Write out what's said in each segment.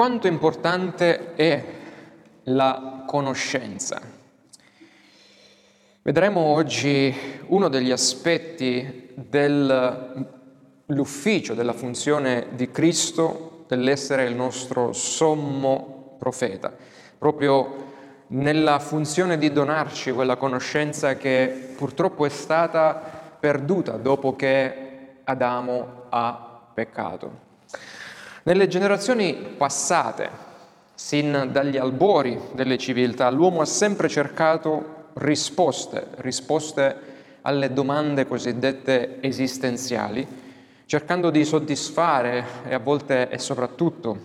quanto importante è la conoscenza. Vedremo oggi uno degli aspetti dell'ufficio, della funzione di Cristo, dell'essere il nostro sommo profeta, proprio nella funzione di donarci quella conoscenza che purtroppo è stata perduta dopo che Adamo ha peccato. Nelle generazioni passate, sin dagli albori delle civiltà, l'uomo ha sempre cercato risposte, risposte alle domande cosiddette esistenziali, cercando di soddisfare e a volte e soprattutto,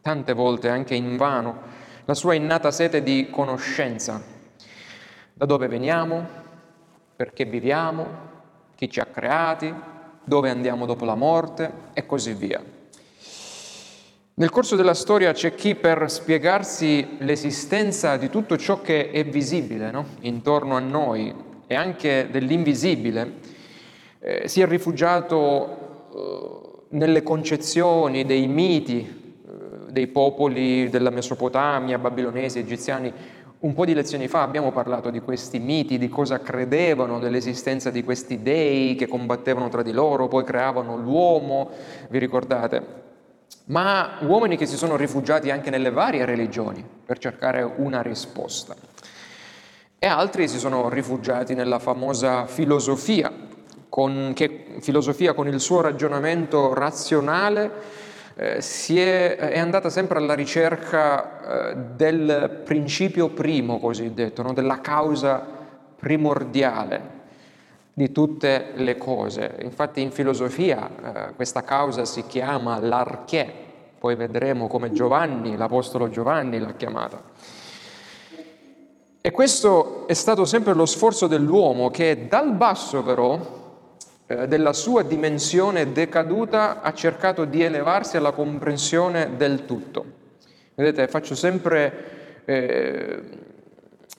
tante volte anche in vano, la sua innata sete di conoscenza. Da dove veniamo, perché viviamo, chi ci ha creati, dove andiamo dopo la morte e così via. Nel corso della storia c'è chi per spiegarsi l'esistenza di tutto ciò che è visibile no? intorno a noi e anche dell'invisibile eh, si è rifugiato eh, nelle concezioni dei miti eh, dei popoli della Mesopotamia, babilonesi, egiziani. Un po' di lezioni fa abbiamo parlato di questi miti, di cosa credevano dell'esistenza di questi dei che combattevano tra di loro, poi creavano l'uomo, vi ricordate? Ma uomini che si sono rifugiati anche nelle varie religioni per cercare una risposta. E altri si sono rifugiati nella famosa filosofia, con, che filosofia con il suo ragionamento razionale eh, è, è, andata sempre alla ricerca eh, del principio primo cosiddetto, no? della causa primordiale di tutte le cose. Infatti in filosofia eh, questa causa si chiama l'arché, poi vedremo come Giovanni, l'Apostolo Giovanni l'ha chiamata. E questo è stato sempre lo sforzo dell'uomo che dal basso però eh, della sua dimensione decaduta ha cercato di elevarsi alla comprensione del tutto. Vedete, faccio sempre eh,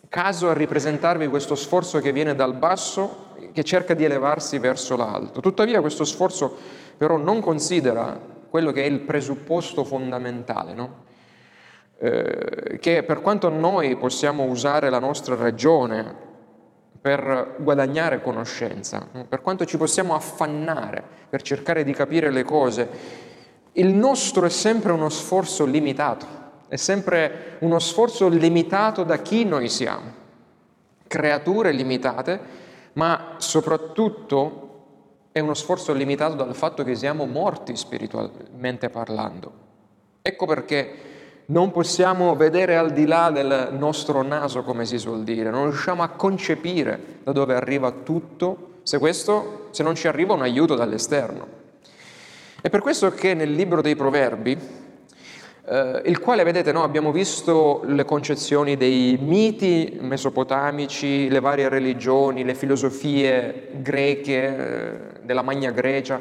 caso a ripresentarvi questo sforzo che viene dal basso che cerca di elevarsi verso l'alto. Tuttavia questo sforzo però non considera quello che è il presupposto fondamentale, no? eh, che per quanto noi possiamo usare la nostra ragione per guadagnare conoscenza, no? per quanto ci possiamo affannare per cercare di capire le cose, il nostro è sempre uno sforzo limitato, è sempre uno sforzo limitato da chi noi siamo, creature limitate ma soprattutto è uno sforzo limitato dal fatto che siamo morti spiritualmente parlando. Ecco perché non possiamo vedere al di là del nostro naso, come si suol dire, non riusciamo a concepire da dove arriva tutto se, questo, se non ci arriva un aiuto dall'esterno. È per questo che nel libro dei Proverbi eh, il quale, vedete, no, abbiamo visto le concezioni dei miti mesopotamici, le varie religioni, le filosofie greche, eh, della Magna Grecia,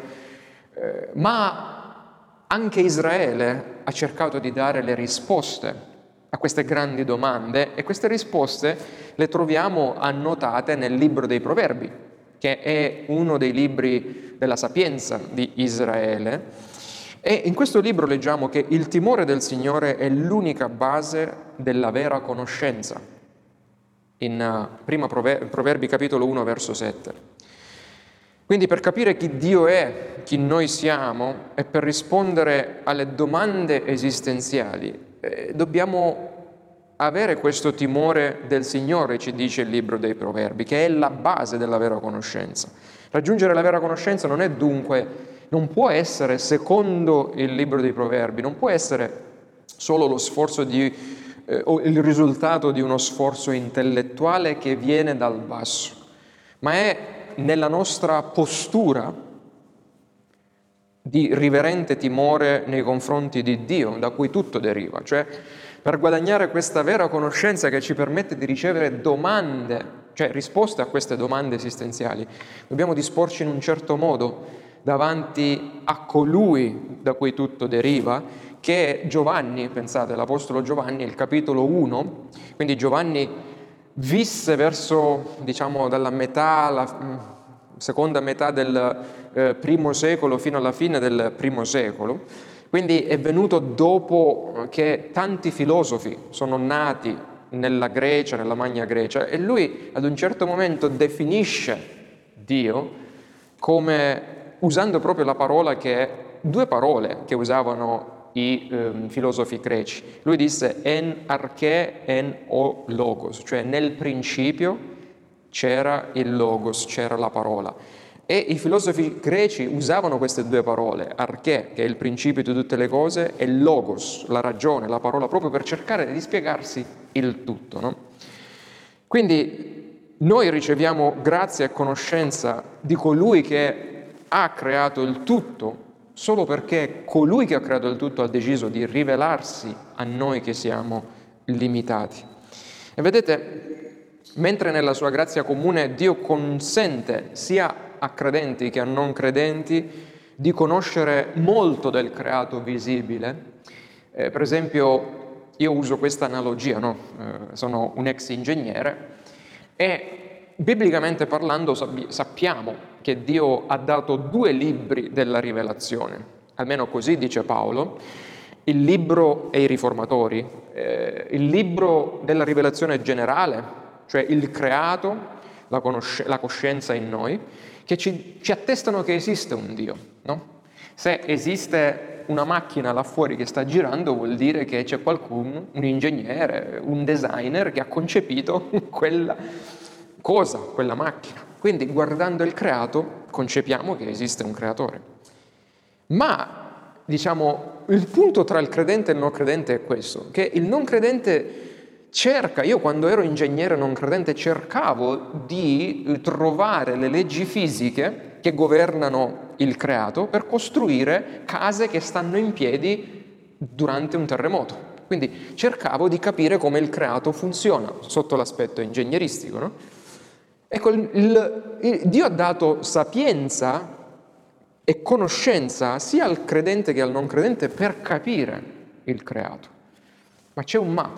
eh, ma anche Israele ha cercato di dare le risposte a queste grandi domande e queste risposte le troviamo annotate nel libro dei Proverbi, che è uno dei libri della sapienza di Israele e in questo libro leggiamo che il timore del Signore è l'unica base della vera conoscenza. In uh, prima Proverbi capitolo 1 verso 7. Quindi per capire chi Dio è, chi noi siamo e per rispondere alle domande esistenziali eh, dobbiamo avere questo timore del Signore, ci dice il libro dei Proverbi, che è la base della vera conoscenza. Raggiungere la vera conoscenza non è dunque non può essere, secondo il libro dei Proverbi, non può essere solo lo sforzo di, eh, o il risultato di uno sforzo intellettuale che viene dal basso, ma è nella nostra postura di riverente timore nei confronti di Dio, da cui tutto deriva, cioè per guadagnare questa vera conoscenza che ci permette di ricevere domande, cioè risposte a queste domande esistenziali, dobbiamo disporci in un certo modo davanti a colui da cui tutto deriva, che è Giovanni, pensate, l'Apostolo Giovanni, il capitolo 1, quindi Giovanni visse verso, diciamo, dalla metà, la mm, seconda metà del eh, primo secolo fino alla fine del primo secolo, Quindi è venuto dopo che tanti filosofi sono nati nella Grecia, nella Magna Grecia, e lui ad un certo momento definisce Dio come usando proprio la parola che due parole che usavano i um, filosofi greci. Lui disse en arche en o logos, cioè nel principio c'era il logos, c'era la parola. E i filosofi greci usavano queste due parole, arche, che è il principio di tutte le cose, e logos, la ragione, la parola, proprio per cercare di spiegarsi il tutto. No? Quindi noi riceviamo grazia e conoscenza di colui che ha creato il tutto solo perché colui che ha creato il tutto ha deciso di rivelarsi a noi che siamo limitati. E vedete, mentre nella sua grazia comune Dio consente sia a credenti che a non credenti di conoscere molto del creato visibile, eh, per esempio io uso questa analogia, no? eh, sono un ex ingegnere e biblicamente parlando sappiamo che Dio ha dato due libri della rivelazione, almeno così dice Paolo, il libro e i riformatori, eh, il libro della rivelazione generale, cioè il creato, la, conosc- la coscienza in noi, che ci, ci, attestano che esiste un Dio. No? Se esiste una macchina là fuori che sta girando vuol dire che c'è qualcuno, un ingegnere, un designer che ha concepito quella cosa, quella macchina. Quindi guardando il creato concepiamo che esiste un creatore. Ma, diciamo, il punto tra il credente e il non credente è questo, che il non credente cerca, io quando ero ingegnere non credente cercavo di trovare le leggi fisiche che governano il creato per costruire case che stanno in piedi durante un terremoto. Quindi cercavo di capire come il creato funziona sotto l'aspetto ingegneristico. No? Ecco, il, il, Dio ha dato sapienza e conoscenza sia al credente che al non credente per capire il creato. Ma c'è un ma.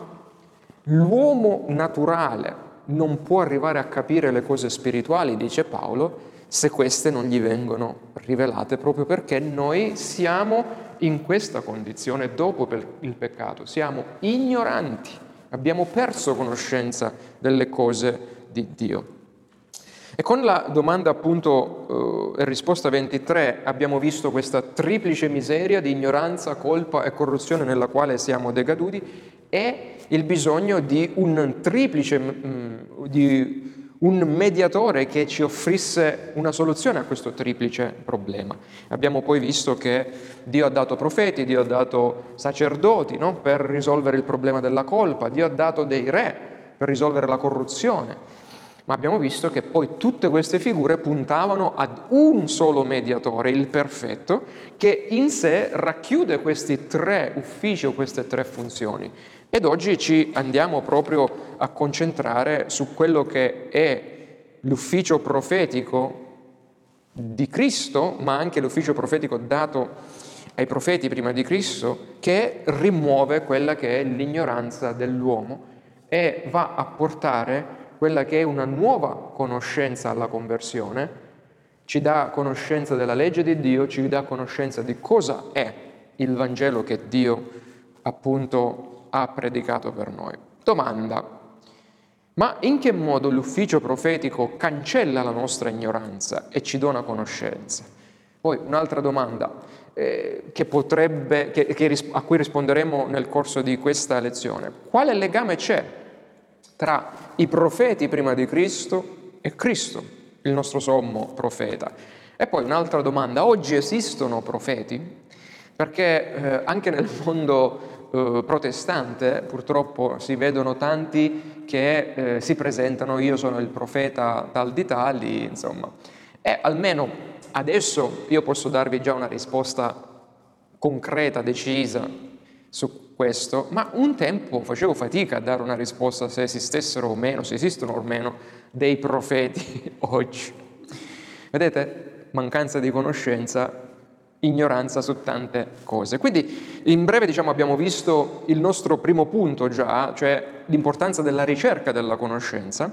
L'uomo naturale non può arrivare a capire le cose spirituali, dice Paolo, se queste non gli vengono rivelate, proprio perché noi siamo in questa condizione dopo il peccato, siamo ignoranti, abbiamo perso conoscenza delle cose di Dio. E con la domanda appunto eh, risposta 23 abbiamo visto questa triplice miseria di ignoranza, colpa e corruzione nella quale siamo decaduti e il bisogno di un triplice, mh, mm, di un mediatore che ci offrisse una soluzione a questo triplice problema. Abbiamo poi visto che Dio ha dato profeti, Dio ha dato sacerdoti no? per risolvere il problema della colpa, Dio ha dato dei re per risolvere la corruzione ma abbiamo visto che poi tutte queste figure puntavano ad un solo mediatore, il perfetto, che in sé racchiude questi tre uffici o queste tre funzioni. Ed oggi ci andiamo proprio a concentrare su quello che è l'ufficio profetico di Cristo, ma anche l'ufficio profetico dato ai profeti prima di Cristo, che rimuove quella che è l'ignoranza dell'uomo e va a portare quella che è una nuova conoscenza alla conversione, ci dà conoscenza della legge di Dio, ci dà conoscenza di cosa è il Vangelo che Dio appunto ha predicato per noi. Domanda, ma in che modo l'ufficio profetico cancella la nostra ignoranza e ci dona conoscenza? Poi un'altra domanda eh, che potrebbe, che, che, a cui risponderemo nel corso di questa lezione. Quale legame c'è tra i profeti prima di Cristo e Cristo, il nostro sommo profeta. E poi un'altra domanda, oggi esistono profeti? Perché eh, anche nel mondo eh, protestante purtroppo si vedono tanti che eh, si presentano, io sono il profeta tal di tali, insomma. E almeno adesso io posso darvi già una risposta concreta, decisa su questo, ma un tempo facevo fatica a dare una risposta se esistessero o meno, se esistono o meno dei profeti oggi. Vedete, mancanza di conoscenza, ignoranza su tante cose. Quindi in breve diciamo, abbiamo visto il nostro primo punto già, cioè l'importanza della ricerca della conoscenza,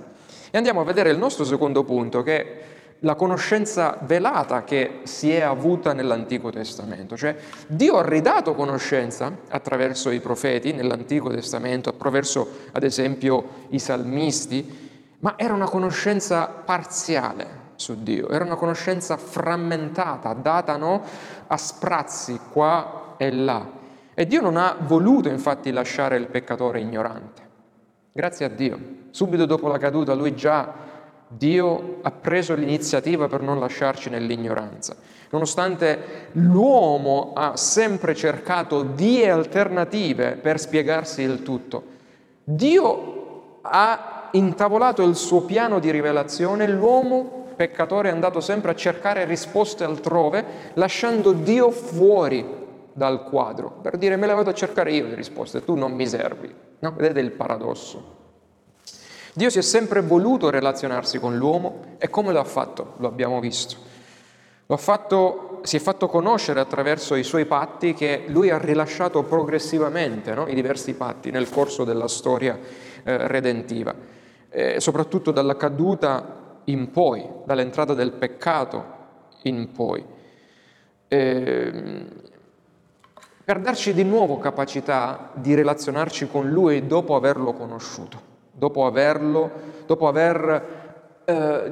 e andiamo a vedere il nostro secondo punto che la conoscenza velata che si è avuta nell'Antico Testamento. Cioè Dio ha ridato conoscenza attraverso i profeti nell'Antico Testamento, attraverso ad esempio i salmisti, ma era una conoscenza parziale su Dio, era una conoscenza frammentata, data no, a sprazzi qua e là. E Dio non ha voluto infatti lasciare il peccatore ignorante. Grazie a Dio. Subito dopo la caduta lui già Dio ha preso l'iniziativa per non lasciarci nell'ignoranza. Nonostante l'uomo ha sempre cercato vie alternative per spiegarsi il tutto, Dio ha intavolato il suo piano di rivelazione, l'uomo peccatore è andato sempre a cercare risposte altrove, lasciando Dio fuori dal quadro, per dire me le vado a cercare io le risposte, tu non mi servi. No? Vedete il paradosso. Dio si è sempre voluto relazionarsi con l'uomo e come lo ha fatto? Lo abbiamo visto. Lo fatto, si è fatto conoscere attraverso i suoi patti che lui ha rilasciato progressivamente, no? i diversi patti nel corso della storia eh, redentiva, eh, soprattutto dalla caduta in poi, dall'entrata del peccato in poi, eh, per darci di nuovo capacità di relazionarci con lui dopo averlo conosciuto dopo averlo, dopo aver, eh,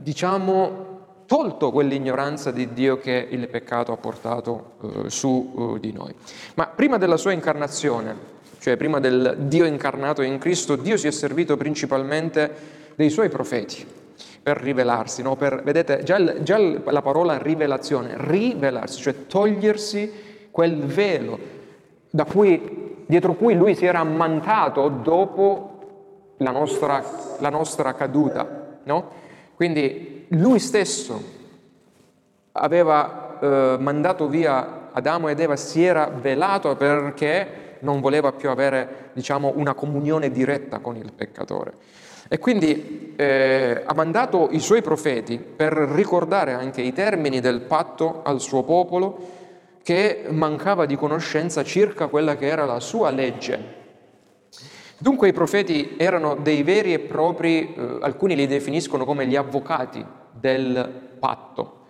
diciamo, tolto quell'ignoranza di Dio che il peccato ha portato eh, su eh, di noi. Ma prima della sua incarnazione, cioè prima del Dio incarnato in Cristo, Dio si è servito principalmente dei suoi profeti per rivelarsi, no? per, vedete già, il, già la parola rivelazione, rivelarsi, cioè togliersi quel velo cui, dietro cui lui si era ammantato dopo la nostra, la nostra caduta. No? Quindi lui stesso aveva eh, mandato via Adamo ed Eva, si era velato perché non voleva più avere diciamo, una comunione diretta con il peccatore. E quindi eh, ha mandato i suoi profeti per ricordare anche i termini del patto al suo popolo che mancava di conoscenza circa quella che era la sua legge Dunque i profeti erano dei veri e propri, eh, alcuni li definiscono come gli avvocati del patto,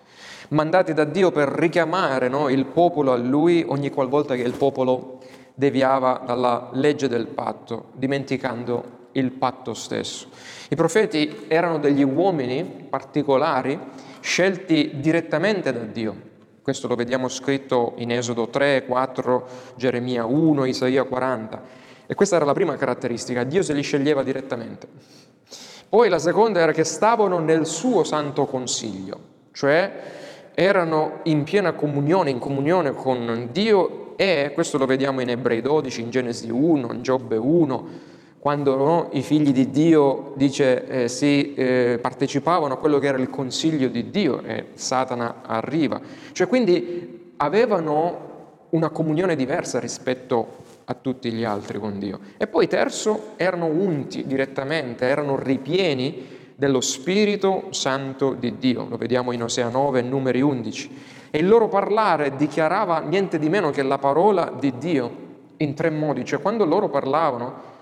mandati da Dio per richiamare no, il popolo a lui ogni qualvolta che il popolo deviava dalla legge del patto, dimenticando il patto stesso. I profeti erano degli uomini particolari scelti direttamente da Dio. Questo lo vediamo scritto in Esodo 3, 4, Geremia 1, Isaia 40. E questa era la prima caratteristica, Dio se li sceglieva direttamente. Poi la seconda era che stavano nel suo santo consiglio, cioè erano in piena comunione, in comunione con Dio e questo lo vediamo in Ebrei 12, in Genesi 1, in Giobbe 1, quando no, i figli di Dio dice, eh, si eh, partecipavano a quello che era il consiglio di Dio e Satana arriva. Cioè quindi avevano una comunione diversa rispetto a tutti gli altri con Dio. E poi terzo, erano unti direttamente, erano ripieni dello Spirito Santo di Dio, lo vediamo in Osea 9 e numeri 11. E il loro parlare dichiarava niente di meno che la parola di Dio in tre modi, cioè quando loro parlavano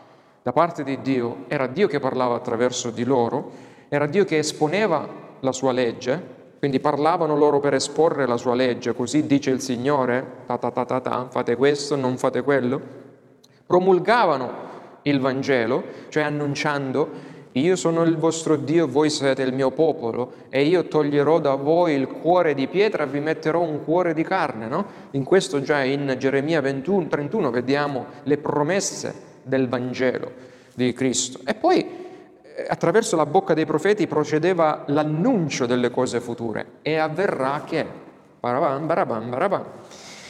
da parte di Dio, era Dio che parlava attraverso di loro, era Dio che esponeva la sua legge, quindi parlavano loro per esporre la sua legge, così dice il Signore, ta ta ta ta ta, fate questo, non fate quello. Promulgavano il Vangelo, cioè annunciando io sono il vostro Dio, voi siete il mio popolo e io toglierò da voi il cuore di pietra e vi metterò un cuore di carne. No? In questo già in Geremia 21, 31 vediamo le promesse del Vangelo di Cristo. E poi attraverso la bocca dei profeti procedeva l'annuncio delle cose future e avverrà che barabam, barabam, barabam.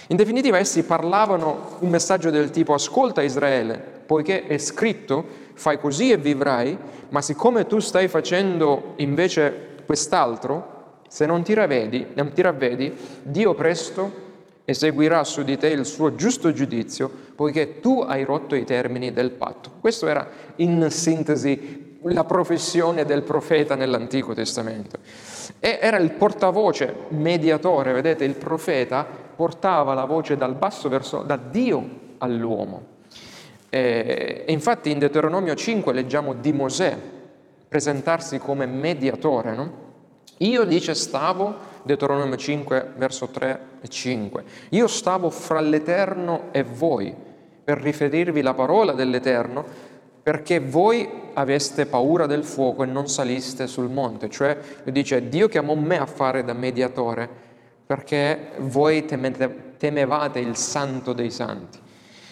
In definitiva essi parlavano un messaggio del tipo ascolta Israele, poiché è scritto fai così e vivrai, ma siccome tu stai facendo invece quest'altro, se non ti ravvedi, non ti ravvedi Dio presto eseguirà su di te il suo giusto giudizio, poiché tu hai rotto i termini del patto. Questo era in sintesi la professione del profeta nell'Antico Testamento. E era il portavoce, mediatore, vedete, il profeta portava la voce dal basso verso, da Dio all'uomo. E, infatti in Deuteronomio 5 leggiamo di Mosè presentarsi come mediatore, no? Io, dice, stavo, Deuteronomio 5, verso 3 e 5, io stavo fra l'Eterno e voi per riferirvi la parola dell'Eterno perché voi aveste paura del fuoco e non saliste sul monte. Cioè, dice, Dio chiamò me a fare da mediatore perché voi temete, temevate il santo dei santi.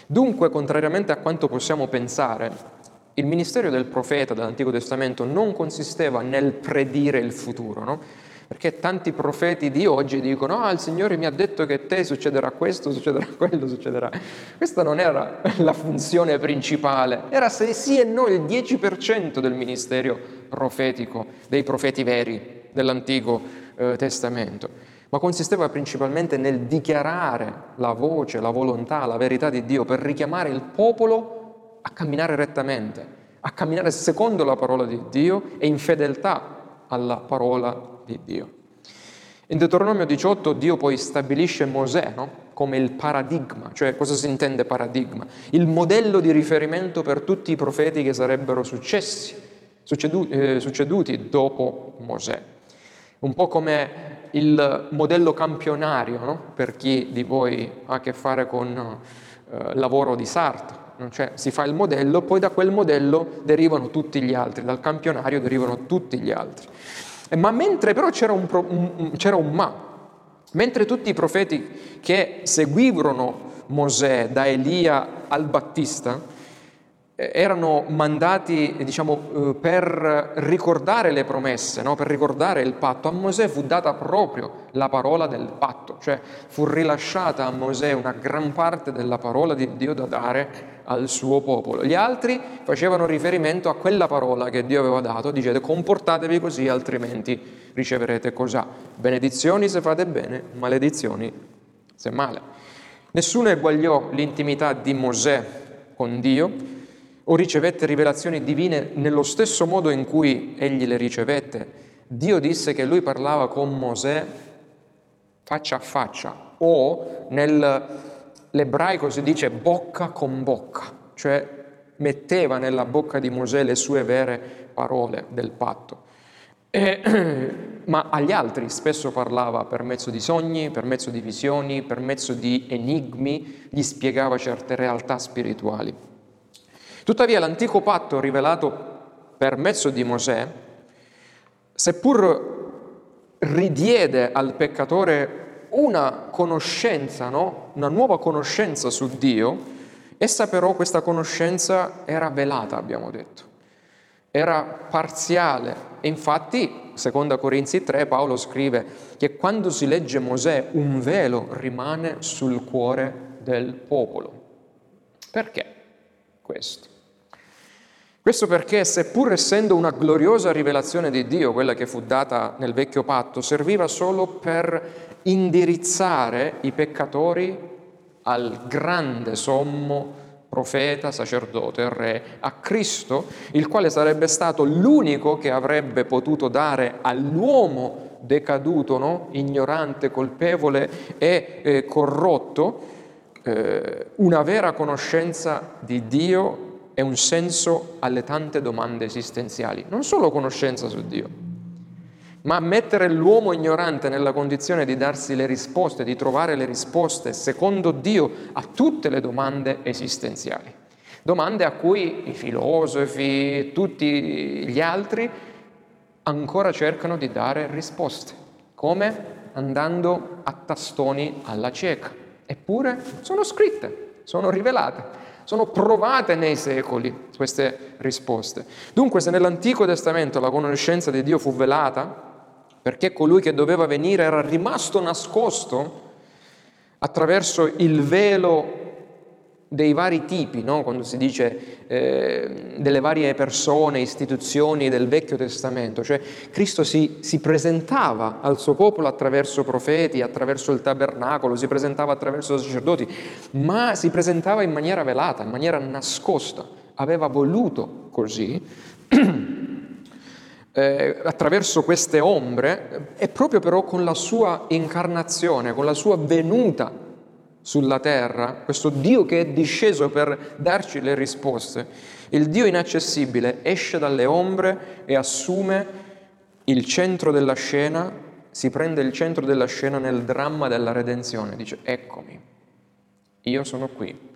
Dunque, contrariamente a quanto possiamo pensare, il ministero del profeta dell'Antico Testamento non consisteva nel predire il futuro, no? Perché tanti profeti di oggi dicono, ah, il Signore mi ha detto che a te succederà questo, succederà quello, succederà. Questa non era la funzione principale, era se sì e no il 10% del ministero profetico, dei profeti veri dell'Antico eh, Testamento, ma consisteva principalmente nel dichiarare la voce, la volontà, la verità di Dio per richiamare il popolo a camminare rettamente, a camminare secondo la parola di Dio e in fedeltà alla parola di Dio. In Deuteronomio 18 Dio poi stabilisce Mosè no? come il paradigma, cioè cosa si intende paradigma? Il modello di riferimento per tutti i profeti che sarebbero successi, succeduti, eh, succeduti dopo Mosè. Un po' come il modello campionario no? per chi di voi ha a che fare con eh, lavoro di sarto cioè si fa il modello, poi da quel modello derivano tutti gli altri, dal campionario derivano tutti gli altri. Ma mentre però c'era un, un, c'era un ma, mentre tutti i profeti che seguivano Mosè, da Elia al Battista, eh, erano mandati diciamo, eh, per ricordare le promesse, no? per ricordare il patto. A Mosè fu data proprio la parola del patto, cioè fu rilasciata a Mosè una gran parte della parola di Dio da dare al suo popolo. Gli altri facevano riferimento a quella parola che Dio aveva dato, dicete comportatevi così altrimenti riceverete cos'ha. Benedizioni se fate bene, maledizioni se male. Nessuno eguagliò l'intimità di Mosè con Dio, o ricevette rivelazioni divine nello stesso modo in cui egli le ricevette. Dio disse che lui parlava con Mosè faccia a faccia o nell'ebraico si dice bocca con bocca, cioè metteva nella bocca di Mosè le sue vere parole del patto. E, ma agli altri spesso parlava per mezzo di sogni, per mezzo di visioni, per mezzo di enigmi, gli spiegava certe realtà spirituali. Tuttavia l'antico patto rivelato per mezzo di Mosè, seppur ridiede al peccatore una conoscenza, no? una nuova conoscenza su Dio, essa però questa conoscenza era velata, abbiamo detto, era parziale e infatti, seconda Corinzi 3, Paolo scrive che quando si legge Mosè un velo rimane sul cuore del popolo. Perché questo? Questo perché, seppur essendo una gloriosa rivelazione di Dio, quella che fu data nel vecchio patto, serviva solo per indirizzare i peccatori al grande sommo profeta, sacerdote, re, a Cristo, il quale sarebbe stato l'unico che avrebbe potuto dare all'uomo decaduto, no? ignorante, colpevole e eh, corrotto, eh, una vera conoscenza di Dio è un senso alle tante domande esistenziali, non solo conoscenza su Dio, ma mettere l'uomo ignorante nella condizione di darsi le risposte, di trovare le risposte secondo Dio a tutte le domande esistenziali. Domande a cui i filosofi e tutti gli altri ancora cercano di dare risposte. Come? Andando a tastoni alla cieca. Eppure sono scritte, sono rivelate. Sono provate nei secoli queste risposte. Dunque se nell'Antico Testamento la conoscenza di Dio fu velata, perché colui che doveva venire era rimasto nascosto attraverso il velo dei vari tipi, no? quando si dice eh, delle varie persone, istituzioni del Vecchio Testamento, cioè Cristo si, si, presentava al suo popolo attraverso profeti, attraverso il tabernacolo, si presentava attraverso sacerdoti, ma si presentava in maniera velata, in maniera nascosta, aveva voluto così, eh, attraverso queste ombre, e proprio però con la sua incarnazione, con la sua venuta sulla terra, questo Dio che è disceso per darci le risposte, il Dio inaccessibile esce dalle ombre e assume il centro della scena, si prende il centro della scena nel dramma della redenzione, dice eccomi, io sono qui.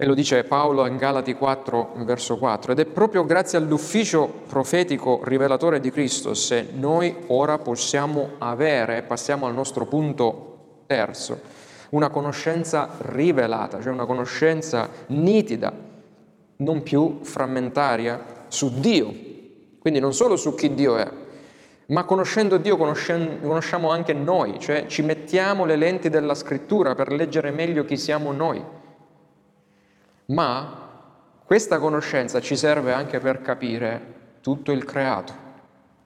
E lo dice Paolo in Galati 4, verso 4. Ed è proprio grazie all'ufficio profetico rivelatore di Cristo se noi ora possiamo avere, passiamo al nostro punto terzo, una conoscenza rivelata, cioè una conoscenza nitida, non più frammentaria, su Dio. Quindi non solo su chi Dio è, ma conoscendo Dio conosciamo anche noi, cioè ci mettiamo le lenti della scrittura per leggere meglio chi siamo noi ma questa conoscenza ci serve anche per capire tutto il creato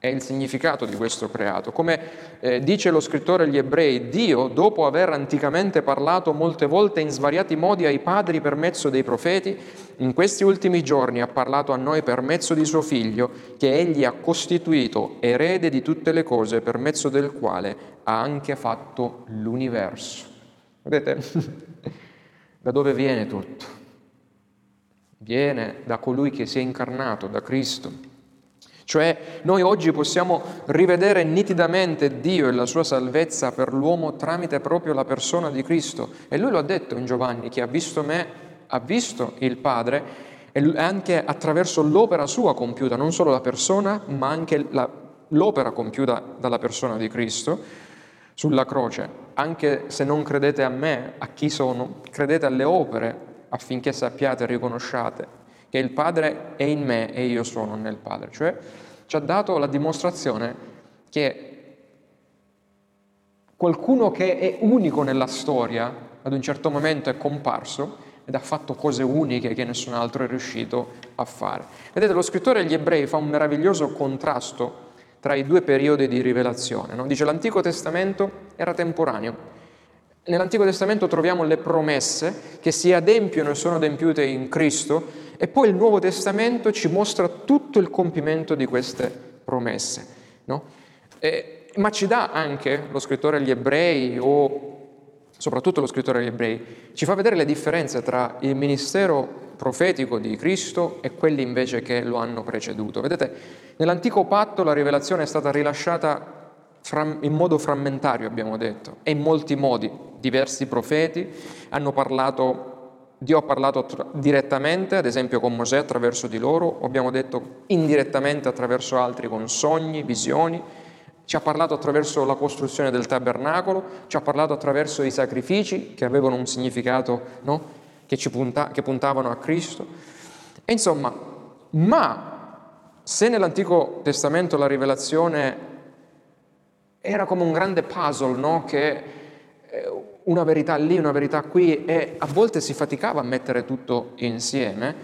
e il significato di questo creato. Come eh, dice lo scrittore agli ebrei, Dio, dopo aver anticamente parlato molte volte in svariati modi ai padri per mezzo dei profeti, in questi ultimi giorni ha parlato a noi per mezzo di suo figlio, che egli ha costituito erede di tutte le cose, per mezzo del quale ha anche fatto l'universo. Vedete? da dove viene tutto? Viene da colui che si è incarnato, da Cristo. Cioè noi oggi possiamo rivedere nitidamente Dio e la sua salvezza per l'uomo tramite proprio la persona di Cristo. E lui lo ha detto in Giovanni, chi ha visto me ha visto il Padre e anche attraverso l'opera sua compiuta, non solo la persona, ma anche la, l'opera compiuta dalla persona di Cristo sulla croce. Anche se non credete a me, a chi sono, credete alle opere affinché sappiate e riconosciate che il Padre è in me e io sono nel Padre. Cioè ci ha dato la dimostrazione che qualcuno che è unico nella storia ad un certo momento è comparso ed ha fatto cose uniche che nessun altro è riuscito a fare. Vedete, lo scrittore agli ebrei fa un meraviglioso contrasto tra i due periodi di rivelazione. No? Dice l'Antico Testamento era temporaneo, Nell'Antico Testamento troviamo le promesse che si adempiono e sono adempiute in Cristo e poi il Nuovo Testamento ci mostra tutto il compimento di queste promesse. No? E, ma ci dà anche lo scrittore agli ebrei o soprattutto lo scrittore agli ebrei, ci fa vedere le differenze tra il ministero profetico di Cristo e quelli invece che lo hanno preceduto. Vedete, nell'antico patto la rivelazione è stata rilasciata in modo frammentario, abbiamo detto, e in molti modi. Diversi profeti hanno parlato, Dio ha parlato direttamente, ad esempio con Mosè attraverso di loro, abbiamo detto indirettamente attraverso altri con sogni, visioni, ci ha parlato attraverso la costruzione del tabernacolo, ci ha parlato attraverso i sacrifici che avevano un significato no? che, punta, che puntavano a Cristo. E insomma, ma se nell'Antico Testamento la rivelazione era come un grande puzzle, no? che eh, una verità lì, una verità qui, e a volte si faticava a mettere tutto insieme,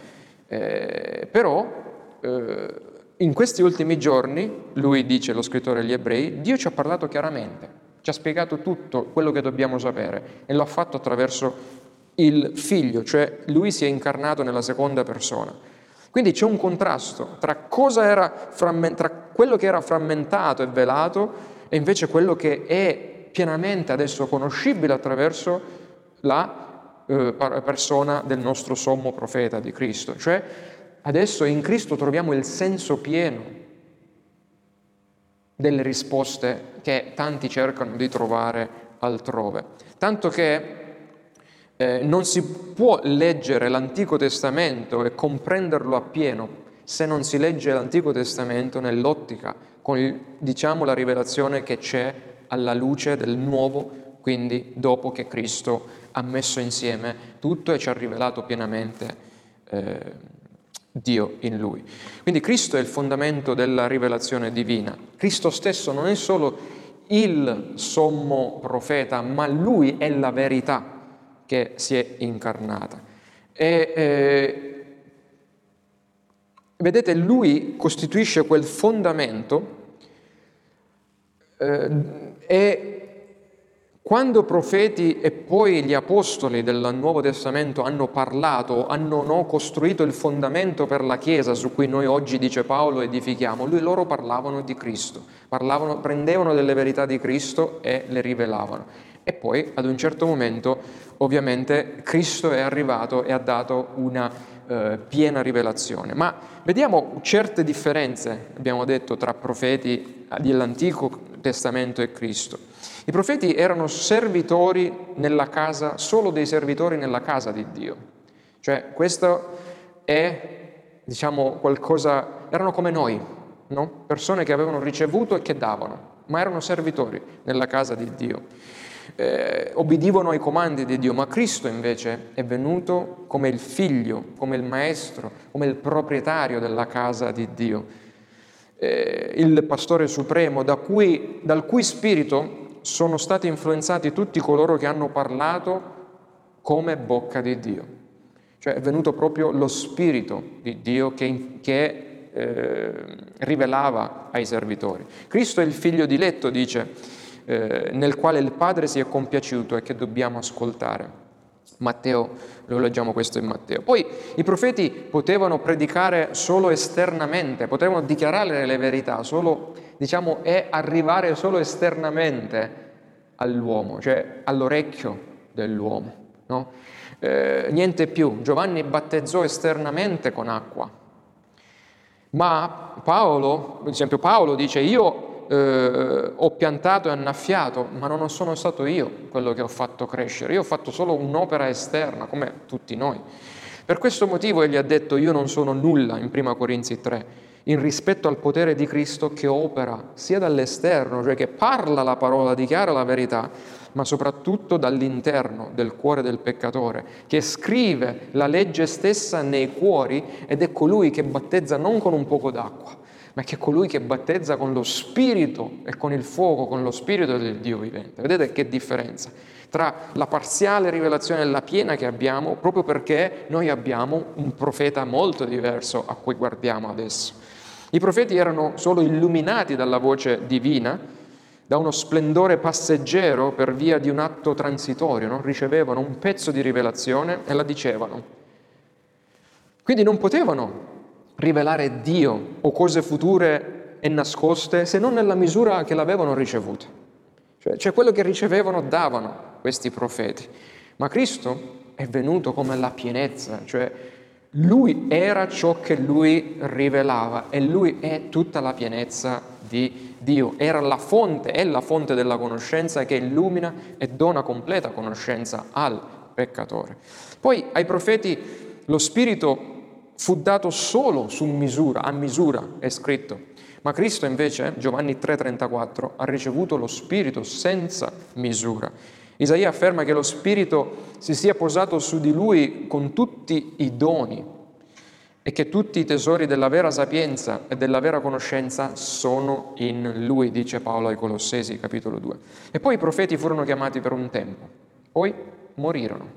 eh, però eh, in questi ultimi giorni, lui dice, lo scrittore agli ebrei, Dio ci ha parlato chiaramente, ci ha spiegato tutto quello che dobbiamo sapere e lo ha fatto attraverso il figlio, cioè lui si è incarnato nella seconda persona. Quindi c'è un contrasto tra, tra quello che era frammentato e velato e invece quello che è pienamente adesso conoscibile attraverso la eh, persona del nostro sommo profeta di Cristo. Cioè adesso in Cristo troviamo il senso pieno delle risposte che tanti cercano di trovare altrove. Tanto che eh, non si può leggere l'Antico Testamento e comprenderlo appieno se non si legge l'Antico Testamento nell'ottica con il, diciamo, la rivelazione che c'è alla luce del nuovo, quindi dopo che Cristo ha messo insieme tutto e ci ha rivelato pienamente eh, Dio in lui. Quindi Cristo è il fondamento della rivelazione divina. Cristo stesso non è solo il sommo profeta, ma lui è la verità che si è incarnata. E, eh, vedete, lui costituisce quel fondamento eh, e quando profeti e poi gli apostoli del Nuovo Testamento hanno parlato, hanno no, costruito il fondamento per la Chiesa su cui noi oggi, dice Paolo, edifichiamo, lui, loro parlavano di Cristo, parlavano, prendevano delle verità di Cristo e le rivelavano. E poi ad un certo momento ovviamente Cristo è arrivato e ha dato una eh, piena rivelazione. Ma vediamo certe differenze, abbiamo detto, tra profeti dell'Antico Testamento e Cristo. I profeti erano servitori nella casa, solo dei servitori nella casa di Dio. Cioè questo è, diciamo, qualcosa, erano come noi, no? persone che avevano ricevuto e che davano, ma erano servitori nella casa di Dio. Eh, obbedivano ai comandi di Dio, ma Cristo invece è venuto come il figlio, come il maestro, come il proprietario della casa di Dio, eh, il pastore supremo, da cui, dal cui spirito sono stati influenzati tutti coloro che hanno parlato come bocca di Dio. Cioè è venuto proprio lo spirito di Dio che, che eh, rivelava ai servitori. Cristo è il figlio diletto, dice, eh, nel quale il Padre si è compiaciuto e che dobbiamo ascoltare. Matteo, lo leggiamo questo in Matteo. Poi i profeti potevano predicare solo esternamente, potevano dichiarare le verità, solo, diciamo, e arrivare solo esternamente all'uomo, cioè all'orecchio dell'uomo. No? Eh, niente più. Giovanni battezzò esternamente con acqua, ma Paolo, ad esempio Paolo dice io eh, ho piantato e annaffiato, ma non sono stato io quello che ho fatto crescere, io ho fatto solo un'opera esterna, come tutti noi. Per questo motivo egli ha detto io non sono nulla in 1 Corinzi 3, in rispetto al potere di Cristo che opera sia dall'esterno, cioè che parla la parola, dichiara la verità, ma soprattutto dall'interno del cuore del peccatore, che scrive la legge stessa nei cuori ed è colui che battezza non con un poco d'acqua, ma che è colui che battezza con lo spirito e con il fuoco, con lo spirito del Dio vivente. Vedete che differenza tra la parziale rivelazione e la piena che abbiamo, proprio perché noi abbiamo un profeta molto diverso a cui guardiamo adesso. I profeti erano solo illuminati dalla voce divina, da uno splendore passeggero per via di un atto transitorio, no? ricevevano un pezzo di rivelazione e la dicevano. Quindi non potevano rivelare Dio o cose future e nascoste se non nella misura che l'avevano ricevuta. Cioè, cioè quello che ricevevano davano questi profeti. Ma Cristo è venuto come la pienezza, cioè lui era ciò che lui rivelava e lui è tutta la pienezza di Dio. Era la fonte, è la fonte della conoscenza che illumina e dona completa conoscenza al peccatore. Poi ai profeti lo Spirito fu dato solo su misura, a misura, è scritto. Ma Cristo invece, Giovanni 3:34, ha ricevuto lo Spirito senza misura. Isaia afferma che lo Spirito si sia posato su di lui con tutti i doni e che tutti i tesori della vera sapienza e della vera conoscenza sono in lui, dice Paolo ai Colossesi, capitolo 2. E poi i profeti furono chiamati per un tempo, poi morirono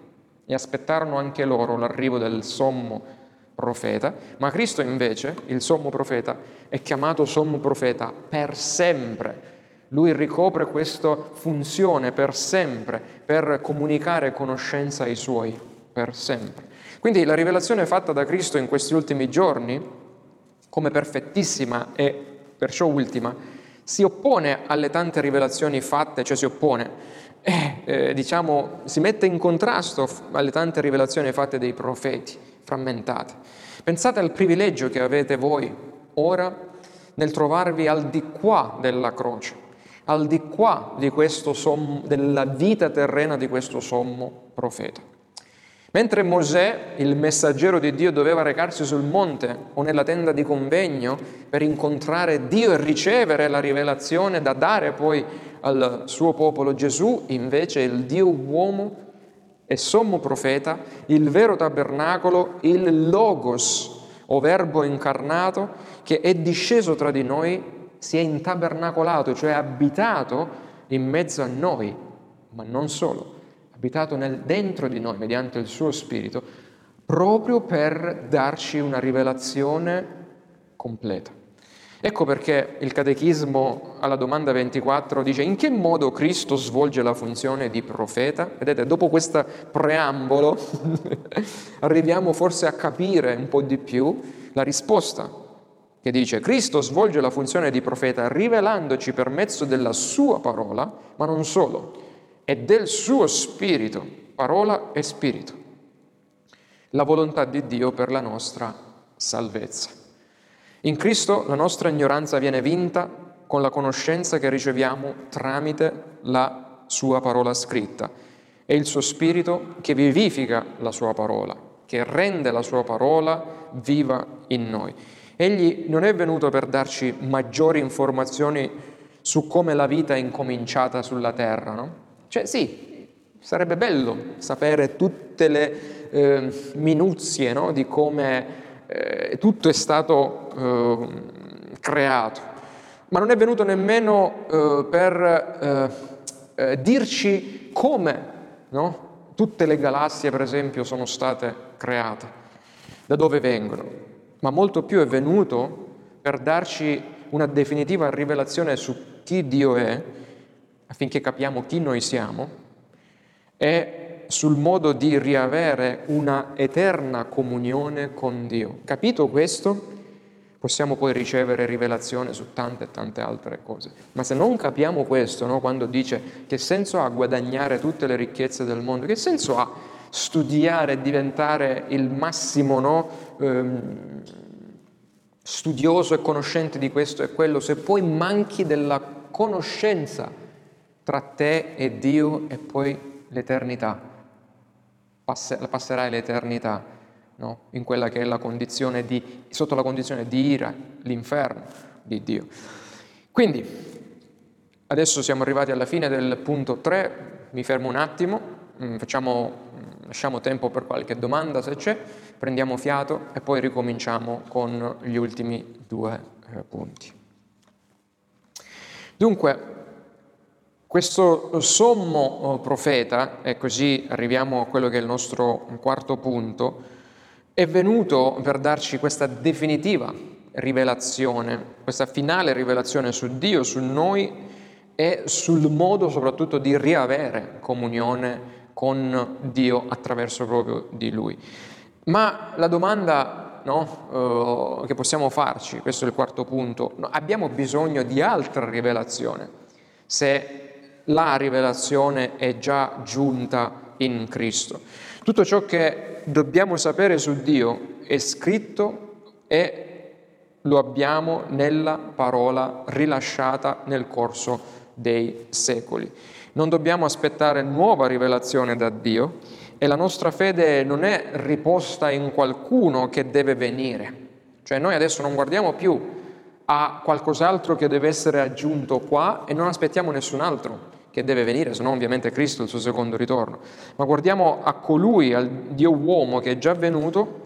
e aspettarono anche loro l'arrivo del sommo profeta, ma Cristo invece, il sommo profeta, è chiamato sommo profeta per sempre lui ricopre questa funzione per sempre, per comunicare conoscenza ai suoi, per sempre. Quindi la rivelazione fatta da Cristo in questi ultimi giorni, come perfettissima e perciò ultima, si oppone alle tante rivelazioni fatte, cioè si oppone, eh, eh, diciamo, si mette in contrasto alle tante rivelazioni fatte dei profeti, frammentate. Pensate al privilegio che avete voi ora nel trovarvi al di qua della croce al di qua di sommo, della vita terrena di questo sommo profeta. Mentre Mosè, il messaggero di Dio, doveva recarsi sul monte o nella tenda di convegno per incontrare Dio e ricevere la rivelazione da dare poi al suo popolo, Gesù invece il Dio uomo e sommo profeta, il vero tabernacolo, il logos o verbo incarnato che è disceso tra di noi si è intabernacolato, cioè abitato in mezzo a noi, ma non solo, abitato nel, dentro di noi mediante il suo spirito, proprio per darci una rivelazione completa. Ecco perché il Catechismo alla domanda 24 dice in che modo Cristo svolge la funzione di profeta? Vedete, dopo questo preambolo arriviamo forse a capire un po' di più la risposta che dice Cristo svolge la funzione di profeta rivelandoci per mezzo della sua parola, ma non solo, e del suo spirito, parola e spirito. La volontà di Dio per la nostra salvezza. In Cristo la nostra ignoranza viene vinta con la conoscenza che riceviamo tramite la sua parola scritta. È il suo spirito che vivifica la sua parola, che rende la sua parola viva in noi. Egli non è venuto per darci maggiori informazioni su come la vita è incominciata sulla terra, no? Cioè sì, sarebbe bello sapere tutte le eh, minuzie no? di come eh, tutto è stato eh, creato, ma non è venuto nemmeno eh, per eh, eh, dirci come no? tutte le galassie, per esempio, sono state create, da dove vengono, ma molto più è venuto per darci una definitiva rivelazione su chi Dio è, affinché capiamo chi noi siamo, e sul modo di riavere una eterna comunione con Dio. Capito questo? Possiamo poi ricevere rivelazione su tante e tante altre cose. Ma se non capiamo questo, no, quando dice che senso ha guadagnare tutte le ricchezze del mondo, che senso ha studiare e diventare il massimo no, ehm, studioso e conoscente di questo e quello, se poi manchi della conoscenza tra te e Dio e poi l'eternità, passerai l'eternità no? in quella che è la condizione di, sotto la condizione di ira, l'inferno di Dio. Quindi, adesso siamo arrivati alla fine del punto 3, mi fermo un attimo, mm, facciamo, mm, lasciamo tempo per qualche domanda se c'è, prendiamo fiato e poi ricominciamo con gli ultimi due eh, punti. Dunque, questo sommo eh, profeta, e così arriviamo a quello che è il nostro quarto punto, è venuto per darci questa definitiva rivelazione, questa finale rivelazione su Dio, su noi e sul modo soprattutto di riavere comunione con Dio attraverso proprio di Lui. Ma la domanda no, uh, che possiamo farci, questo è il quarto punto, no, abbiamo bisogno di altra rivelazione se la rivelazione è già giunta in Cristo. Tutto ciò che dobbiamo sapere su Dio è scritto e lo abbiamo nella parola rilasciata nel corso dei secoli. Non dobbiamo aspettare nuova rivelazione da Dio, e la nostra fede non è riposta in qualcuno che deve venire. Cioè noi adesso non guardiamo più a qualcos'altro che deve essere aggiunto qua e non aspettiamo nessun altro che deve venire, se no ovviamente Cristo il suo secondo ritorno, ma guardiamo a colui, al Dio uomo che è già venuto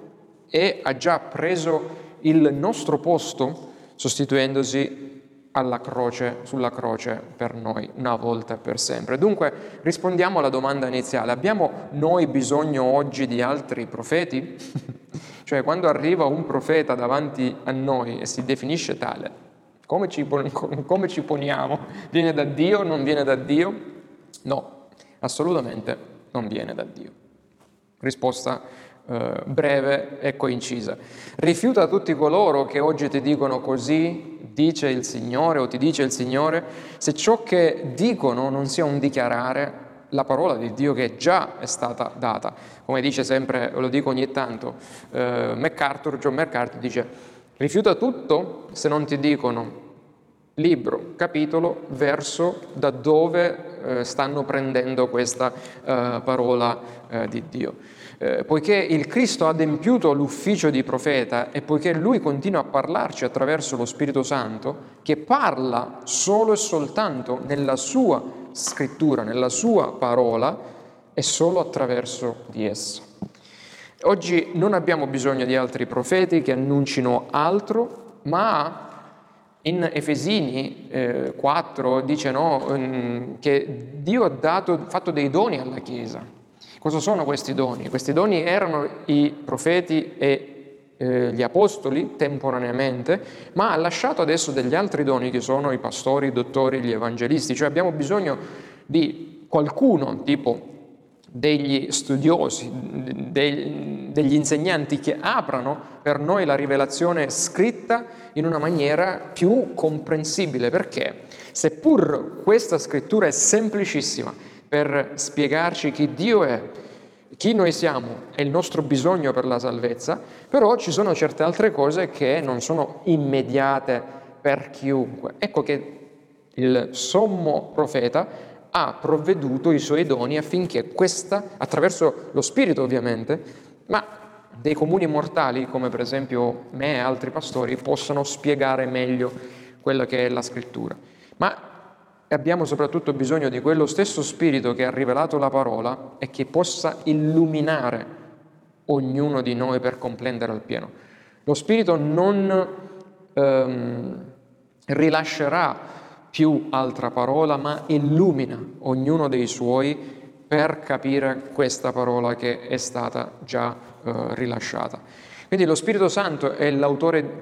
e ha già preso il nostro posto sostituendosi alla croce, sulla croce per noi, una volta per sempre. Dunque rispondiamo alla domanda iniziale, abbiamo noi bisogno oggi di altri profeti? cioè quando arriva un profeta davanti a noi e si definisce tale, come ci, come ci poniamo? Viene da Dio? Non viene da Dio? No, assolutamente non viene da Dio. Risposta eh, breve e coincisa. Rifiuta tutti coloro che oggi ti dicono così, dice il Signore o ti dice il Signore, se ciò che dicono non sia un dichiarare la parola di Dio che già è stata data. Come dice sempre, lo dico ogni tanto, eh, MacArthur, John MacArthur dice, rifiuta tutto se non ti dicono libro, capitolo, verso da dove eh, stanno prendendo questa eh, parola eh, di Dio. Eh, poiché il Cristo ha adempiuto l'ufficio di profeta e poiché Lui continua a parlarci attraverso lo Spirito Santo, che parla solo e soltanto nella sua scrittura, nella sua parola e solo attraverso di essa. Oggi non abbiamo bisogno di altri profeti che annuncino altro, ma in Efesini eh, 4 dice no, mm, che Dio ha dato, fatto dei doni alla Chiesa Cosa sono questi doni? Questi doni erano i profeti e eh, gli apostoli temporaneamente, ma ha lasciato adesso degli altri doni che sono i pastori, i dottori, gli evangelisti, cioè abbiamo bisogno di qualcuno tipo degli studiosi, degli, insegnanti che aprano per noi la rivelazione scritta in una maniera più comprensibile, perché seppur questa scrittura è semplicissima, per spiegarci chi Dio è, chi noi siamo e il nostro bisogno per la salvezza, però ci sono certe altre cose che non sono immediate per chiunque. Ecco che il sommo profeta ha provveduto i suoi doni affinché questa, attraverso lo Spirito ovviamente, ma dei comuni mortali, come per esempio me e altri pastori, possano spiegare meglio quella che è la scrittura. Ma abbiamo soprattutto bisogno di quello stesso Spirito che ha rivelato la parola e che possa illuminare ognuno di noi per comprendere al pieno. Lo Spirito non ehm, rilascerà più altra parola, ma illumina ognuno dei suoi per capire questa parola che è stata già eh, rilasciata. Quindi lo Spirito Santo, è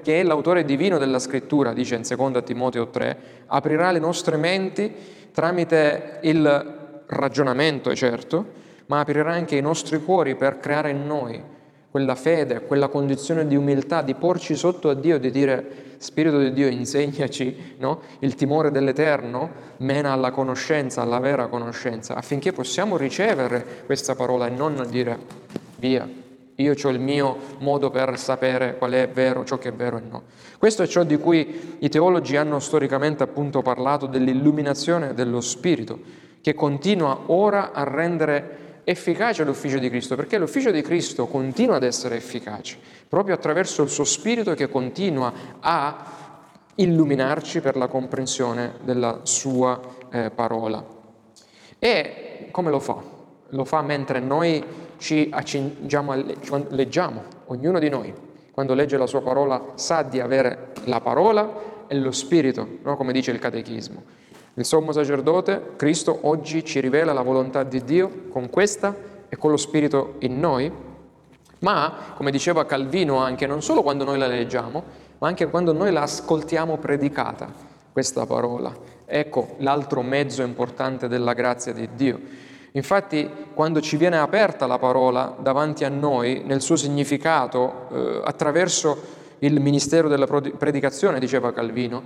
che è l'autore divino della scrittura, dice in 2 Timoteo 3, aprirà le nostre menti tramite il ragionamento, certo, ma aprirà anche i nostri cuori per creare in noi quella fede, quella condizione di umiltà, di porci sotto a Dio, di dire Spirito di Dio insegnaci no? il timore dell'Eterno, mena alla conoscenza, alla vera conoscenza, affinché possiamo ricevere questa parola e non dire via, io ho il mio modo per sapere qual è vero, ciò che è vero e no. Questo è ciò di cui i teologi hanno storicamente appunto parlato dell'illuminazione dello Spirito, che continua ora a rendere efficace l'ufficio di Cristo, perché l'ufficio di Cristo continua ad essere efficace, proprio attraverso il suo Spirito che continua a illuminarci per la comprensione della sua eh, parola. E come lo fa? Lo fa mentre noi ci accingiamo a leggiamo, ognuno di noi, quando legge la sua parola, sa di avere la parola e lo Spirito, no? come dice il Catechismo. Il sommo sacerdote, Cristo, oggi ci rivela la volontà di Dio con questa e con lo Spirito in noi, ma, come diceva Calvino anche, non solo quando noi la leggiamo, ma anche quando noi la ascoltiamo predicata, questa parola. Ecco l'altro mezzo importante della grazia di Dio. Infatti, quando ci viene aperta la parola davanti a noi, nel suo significato, eh, attraverso il ministero della predicazione, diceva Calvino,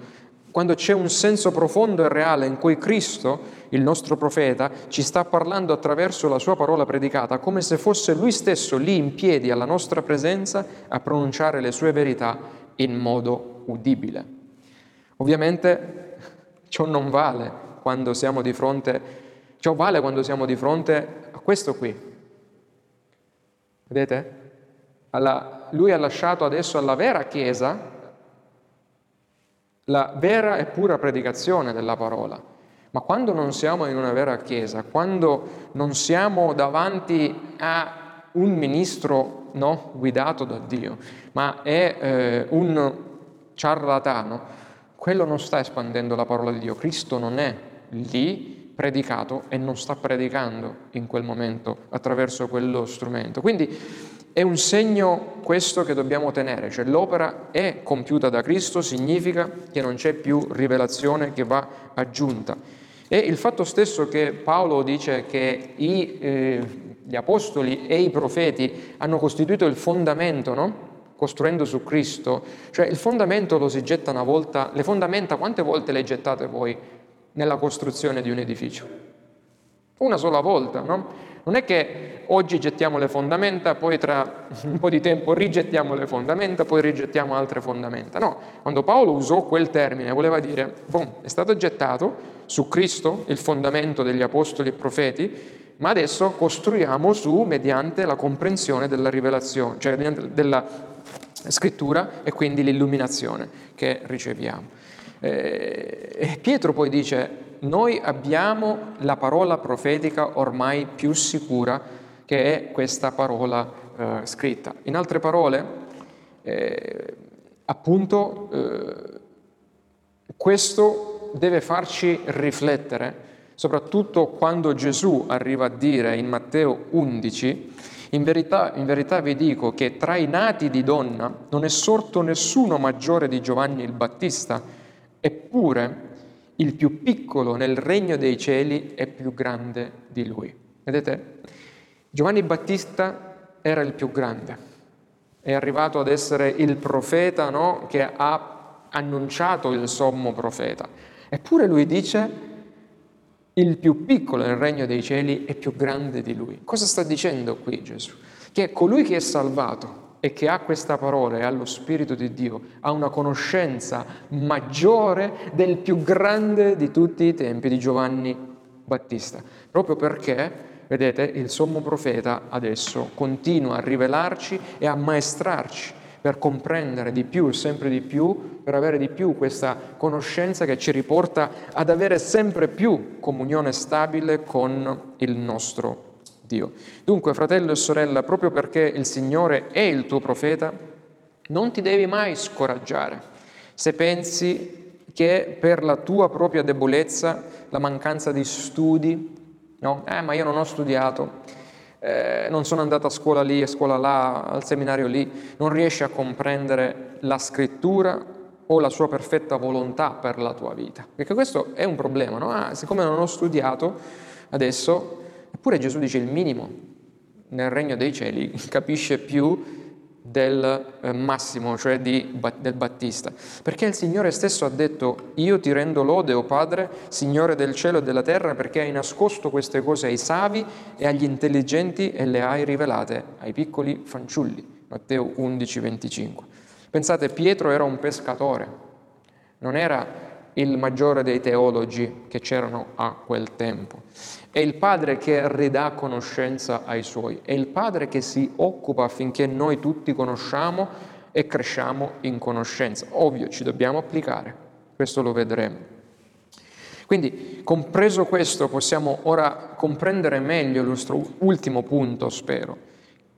quando c'è un senso profondo e reale in cui Cristo, il nostro profeta, ci sta parlando attraverso la sua parola predicata, come se fosse lui stesso lì in piedi alla nostra presenza a pronunciare le sue verità in modo udibile. Ovviamente ciò non vale quando siamo di fronte, ciò vale quando siamo di fronte a questo qui. Vedete? Alla, lui ha lasciato adesso alla vera Chiesa la vera e pura predicazione della parola. Ma quando non siamo in una vera chiesa, quando non siamo davanti a un ministro no, guidato da Dio, ma è eh, un ciarlatano, quello non sta espandendo la parola di Dio. Cristo non è lì predicato e non sta predicando in quel momento attraverso quello strumento. Quindi è un segno questo che dobbiamo tenere, cioè l'opera è compiuta da Cristo, significa che non c'è più rivelazione che va aggiunta. E il fatto stesso che Paolo dice che i, eh, gli apostoli e i profeti hanno costituito il fondamento, no? costruendo su Cristo, cioè il fondamento lo si getta una volta, le fondamenta quante volte le gettate voi nella costruzione di un edificio? Una sola volta, no? Non è che oggi gettiamo le fondamenta, poi tra un po' di tempo rigettiamo le fondamenta, poi rigettiamo altre fondamenta. No, quando Paolo usò quel termine voleva dire, boh, è stato gettato su Cristo, il fondamento degli apostoli e profeti, ma adesso costruiamo su mediante la comprensione della rivelazione, cioè della scrittura e quindi l'illuminazione che riceviamo. Eh, Pietro poi dice, noi abbiamo la parola profetica ormai più sicura che è questa parola eh, scritta. In altre parole, eh, appunto, eh, questo deve farci riflettere, soprattutto quando Gesù arriva a dire in Matteo 11, in verità, in verità vi dico che tra i nati di donna non è sorto nessuno maggiore di Giovanni il Battista, eppure il più piccolo nel regno dei cieli è più grande di lui. Vedete? Giovanni Battista era il più grande, è arrivato ad essere il profeta no? che ha annunciato il sommo profeta. Eppure lui dice, il più piccolo nel regno dei cieli è più grande di lui. Cosa sta dicendo qui Gesù? Che colui che è salvato e che ha questa parola e ha lo Spirito di Dio ha una conoscenza maggiore del più grande di tutti i tempi di Giovanni Battista, proprio perché Vedete, il sommo profeta adesso continua a rivelarci e a maestrarci per comprendere di più, sempre di più, per avere di più questa conoscenza che ci riporta ad avere sempre più comunione stabile con il nostro Dio. Dunque, fratello e sorella, proprio perché il Signore è il tuo profeta, non ti devi mai scoraggiare se pensi che per la tua propria debolezza, la mancanza di studi, no? Eh, ma io non ho studiato, eh, non sono andato a scuola lì, a scuola là, al seminario lì, non riesci a comprendere la scrittura o la sua perfetta volontà per la tua vita. Perché questo è un problema, no? Ah, siccome non ho studiato adesso, eppure Gesù dice il minimo nel regno dei cieli capisce più del eh, Massimo, cioè di, del Battista, perché il Signore stesso ha detto, io ti rendo lode, o Padre, Signore del cielo e della terra, perché hai nascosto queste cose ai savi e agli intelligenti e le hai rivelate ai piccoli fanciulli. Matteo 11, 25. Pensate, Pietro era un pescatore, non era il maggiore dei teologi che c'erano a quel tempo. È il Padre che ridà conoscenza ai suoi, è il Padre che si occupa affinché noi tutti conosciamo e cresciamo in conoscenza. Ovvio, ci dobbiamo applicare, questo lo vedremo. Quindi, compreso questo, possiamo ora comprendere meglio il nostro ultimo punto, spero.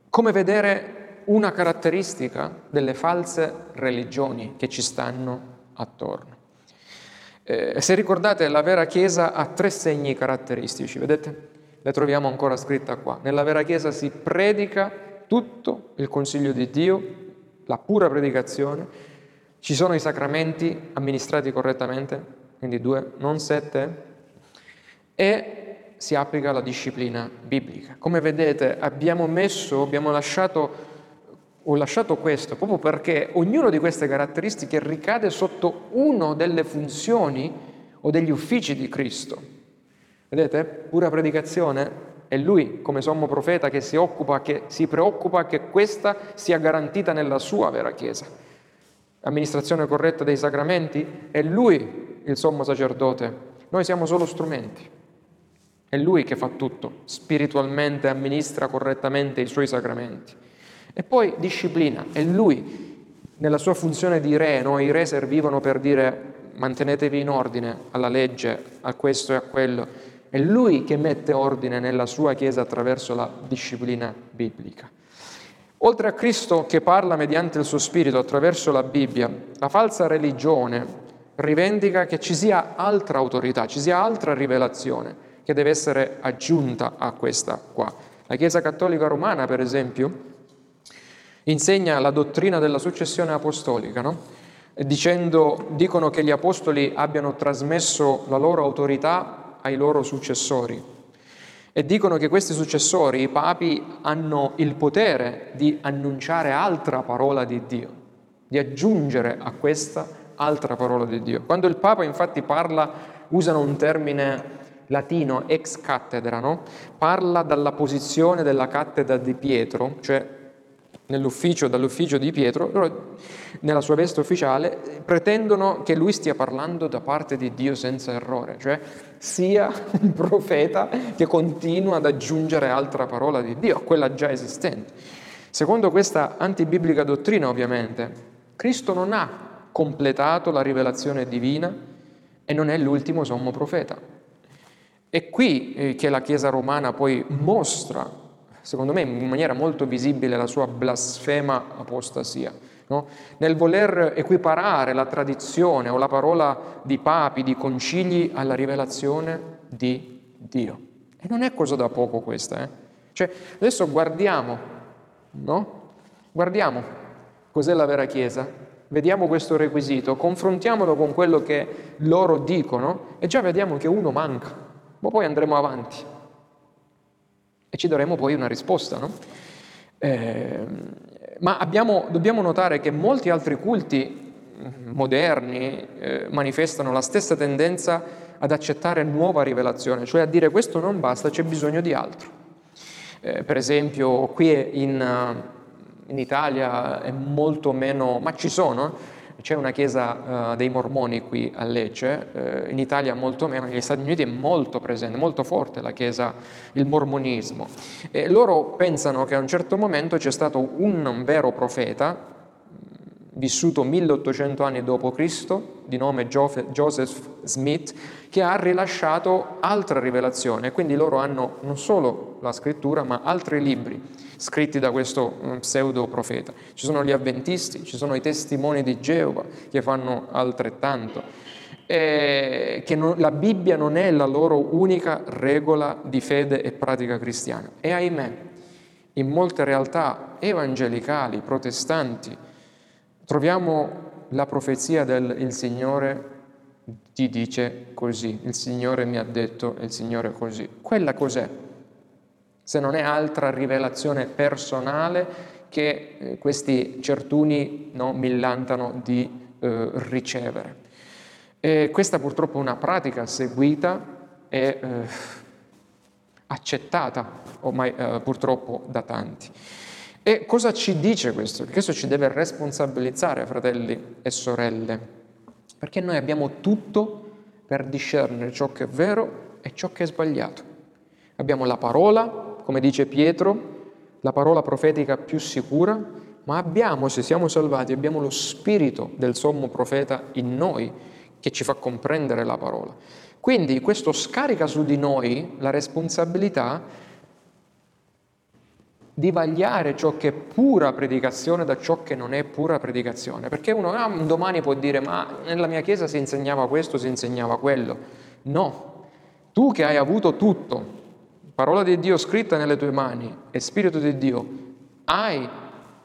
Come vedere una caratteristica delle false religioni che ci stanno attorno. Eh, se ricordate, la vera Chiesa ha tre segni caratteristici, vedete? Le troviamo ancora scritta qua. Nella vera Chiesa si predica tutto il consiglio di Dio, la pura predicazione, ci sono i sacramenti amministrati correttamente, quindi due, non sette, e si applica la disciplina biblica. Come vedete abbiamo messo, abbiamo lasciato ho lasciato questo proprio perché ognuna di queste caratteristiche ricade sotto una delle funzioni o degli uffici di Cristo. Vedete? Pura predicazione è Lui come sommo profeta che si occupa, che si preoccupa che questa sia garantita nella sua vera Chiesa. Amministrazione corretta dei sacramenti è Lui il sommo sacerdote. Noi siamo solo strumenti. È Lui che fa tutto, spiritualmente amministra correttamente i suoi sacramenti. E poi disciplina, è lui nella sua funzione di re, no? i re servivano per dire mantenetevi in ordine alla legge, a questo e a quello. È lui che mette ordine nella sua Chiesa attraverso la disciplina biblica. Oltre a Cristo che parla mediante il suo spirito attraverso la Bibbia, la falsa religione rivendica che ci sia altra autorità, ci sia altra rivelazione che deve essere aggiunta a questa qua. La Chiesa Cattolica Romana, per esempio, insegna la dottrina della successione apostolica, no? Dicendo, dicono che gli apostoli abbiano trasmesso la loro autorità ai loro successori e dicono che questi successori, i papi, hanno il potere di annunciare altra parola di Dio, di aggiungere a questa altra parola di Dio. Quando il Papa infatti parla, usano un termine latino ex cattedra, no? parla dalla posizione della cattedra di Pietro, cioè nell'ufficio, dall'ufficio di Pietro, loro nella sua veste ufficiale pretendono che lui stia parlando da parte di Dio senza errore, cioè sia un profeta che continua ad aggiungere altra parola di Dio a quella già esistente. Secondo questa antibiblica dottrina, ovviamente, Cristo non ha completato la rivelazione divina e non è l'ultimo sommo profeta. È qui eh, che la Chiesa romana poi mostra secondo me in maniera molto visibile la sua blasfema apostasia. No? Nel voler equiparare la tradizione o la parola di papi, di concili alla rivelazione di Dio. E non è cosa da poco questa. Eh? Cioè, adesso guardiamo, no? Guardiamo cos'è la vera Chiesa, vediamo questo requisito, confrontiamolo con quello che loro dicono e già vediamo che uno manca, ma poi andremo avanti e ci daremo poi una risposta. No? Eh, ma abbiamo, dobbiamo notare che molti altri culti mm, moderni eh, manifestano la stessa tendenza ad accettare nuova rivelazione, cioè a dire questo non basta, c'è bisogno di altro. Eh, per esempio qui in, in Italia è molto meno, ma ci sono, c'è una chiesa uh, dei mormoni qui a Lecce, uh, in Italia molto meno, negli Stati Uniti è molto presente, molto forte la chiesa, il mormonismo. E loro pensano che a un certo momento c'è stato un vero profeta, vissuto 1800 anni d.C., di nome Joseph Smith, che ha rilasciato altra rivelazione. Quindi loro hanno non solo la scrittura, ma altri libri scritti da questo mm, pseudo profeta. Ci sono gli avventisti, ci sono i testimoni di Geova che fanno altrettanto. E che non, la Bibbia non è la loro unica regola di fede e pratica cristiana. E ahimè, in molte realtà evangelicali, protestanti, troviamo la profezia del il Signore ti dice così, il Signore mi ha detto il Signore così. Quella cos'è? Se non è altra rivelazione personale che eh, questi certuni no, millantano di eh, ricevere. E questa purtroppo è una pratica seguita e eh, accettata ormai eh, purtroppo da tanti. E cosa ci dice questo? Questo ci deve responsabilizzare, fratelli e sorelle, perché noi abbiamo tutto per discernere ciò che è vero e ciò che è sbagliato. Abbiamo la parola, come dice Pietro, la parola profetica più sicura, ma abbiamo, se siamo salvati, abbiamo lo spirito del sommo profeta in noi che ci fa comprendere la parola. Quindi questo scarica su di noi la responsabilità di vagliare ciò che è pura predicazione da ciò che non è pura predicazione. Perché uno ah, domani può dire ma nella mia chiesa si insegnava questo, si insegnava quello. No, tu che hai avuto tutto, parola di Dio scritta nelle tue mani e Spirito di Dio, hai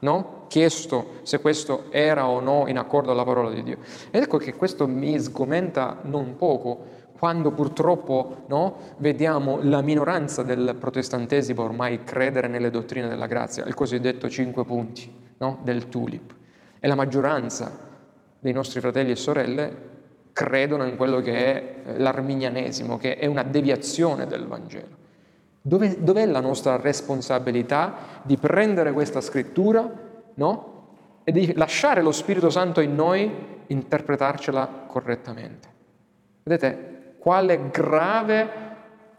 no, chiesto se questo era o no in accordo alla parola di Dio. Ed ecco che questo mi sgomenta non poco quando purtroppo no, vediamo la minoranza del protestantesimo ormai credere nelle dottrine della grazia, il cosiddetto cinque punti no, del tulip, e la maggioranza dei nostri fratelli e sorelle credono in quello che è eh, l'arminianesimo, che è una deviazione del Vangelo. Dove, dov'è la nostra responsabilità di prendere questa scrittura no, e di lasciare lo Spirito Santo in noi interpretarcela correttamente? Vedete, quale grave,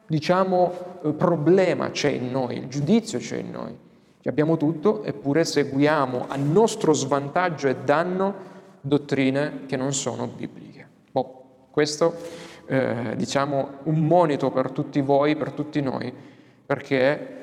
diciamo, eh, problema c'è in noi, il giudizio c'è in noi. Abbiamo tutto, eppure seguiamo a nostro svantaggio e danno dottrine che non sono bibliche. Boh, questo eh, diciamo un monito per tutti voi, per tutti noi, perché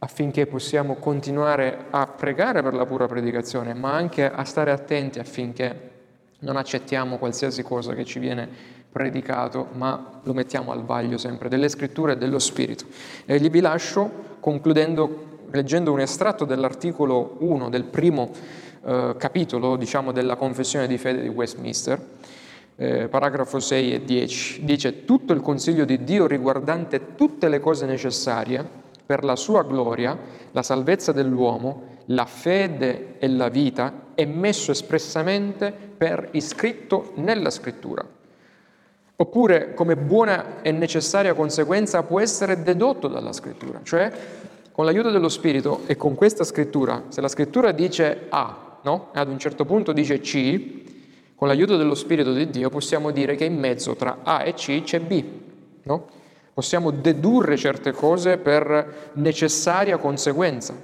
affinché possiamo continuare a pregare per la pura predicazione, ma anche a stare attenti affinché non accettiamo qualsiasi cosa che ci viene predicato, ma lo mettiamo al vaglio sempre delle scritture e dello Spirito. E gli vi lascio concludendo leggendo un estratto dell'articolo 1 del primo eh, capitolo, diciamo, della confessione di fede di Westminster, eh, paragrafo 6 e 10. Dice, tutto il consiglio di Dio riguardante tutte le cose necessarie per la sua gloria, la salvezza dell'uomo, la fede e la vita è messo espressamente per iscritto nella scrittura Oppure, come buona e necessaria conseguenza, può essere dedotto dalla scrittura, cioè con l'aiuto dello Spirito e con questa scrittura, se la scrittura dice A, no? ad un certo punto dice C, con l'aiuto dello Spirito di Dio possiamo dire che in mezzo tra A e C c'è B, no? Possiamo dedurre certe cose per necessaria conseguenza,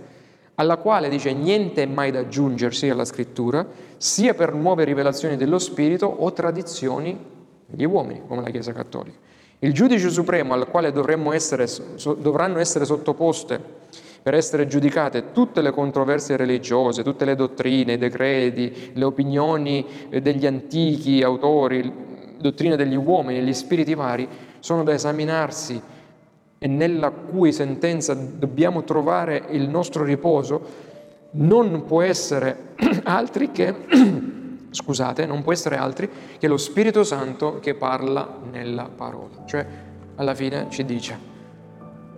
alla quale dice niente è mai da aggiungersi alla scrittura, sia per nuove rivelazioni dello Spirito o tradizioni gli uomini come la Chiesa Cattolica. Il giudice supremo al quale essere, dovranno essere sottoposte per essere giudicate tutte le controversie religiose, tutte le dottrine, i decreti, le opinioni eh, degli antichi autori, dottrine degli uomini, gli spiriti vari, sono da esaminarsi e nella cui sentenza dobbiamo trovare il nostro riposo, non può essere altri che scusate, non può essere altri che lo Spirito Santo che parla nella parola. Cioè, alla fine ci dice,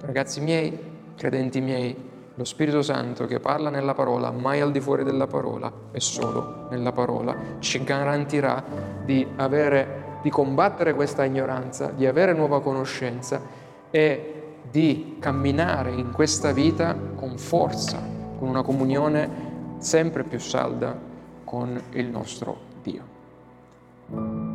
ragazzi miei, credenti miei, lo Spirito Santo che parla nella parola, mai al di fuori della parola, e solo nella parola, ci garantirà di avere di combattere questa ignoranza, di avere nuova conoscenza e di camminare in questa vita con forza, con una comunione sempre più salda con il nostro Dio.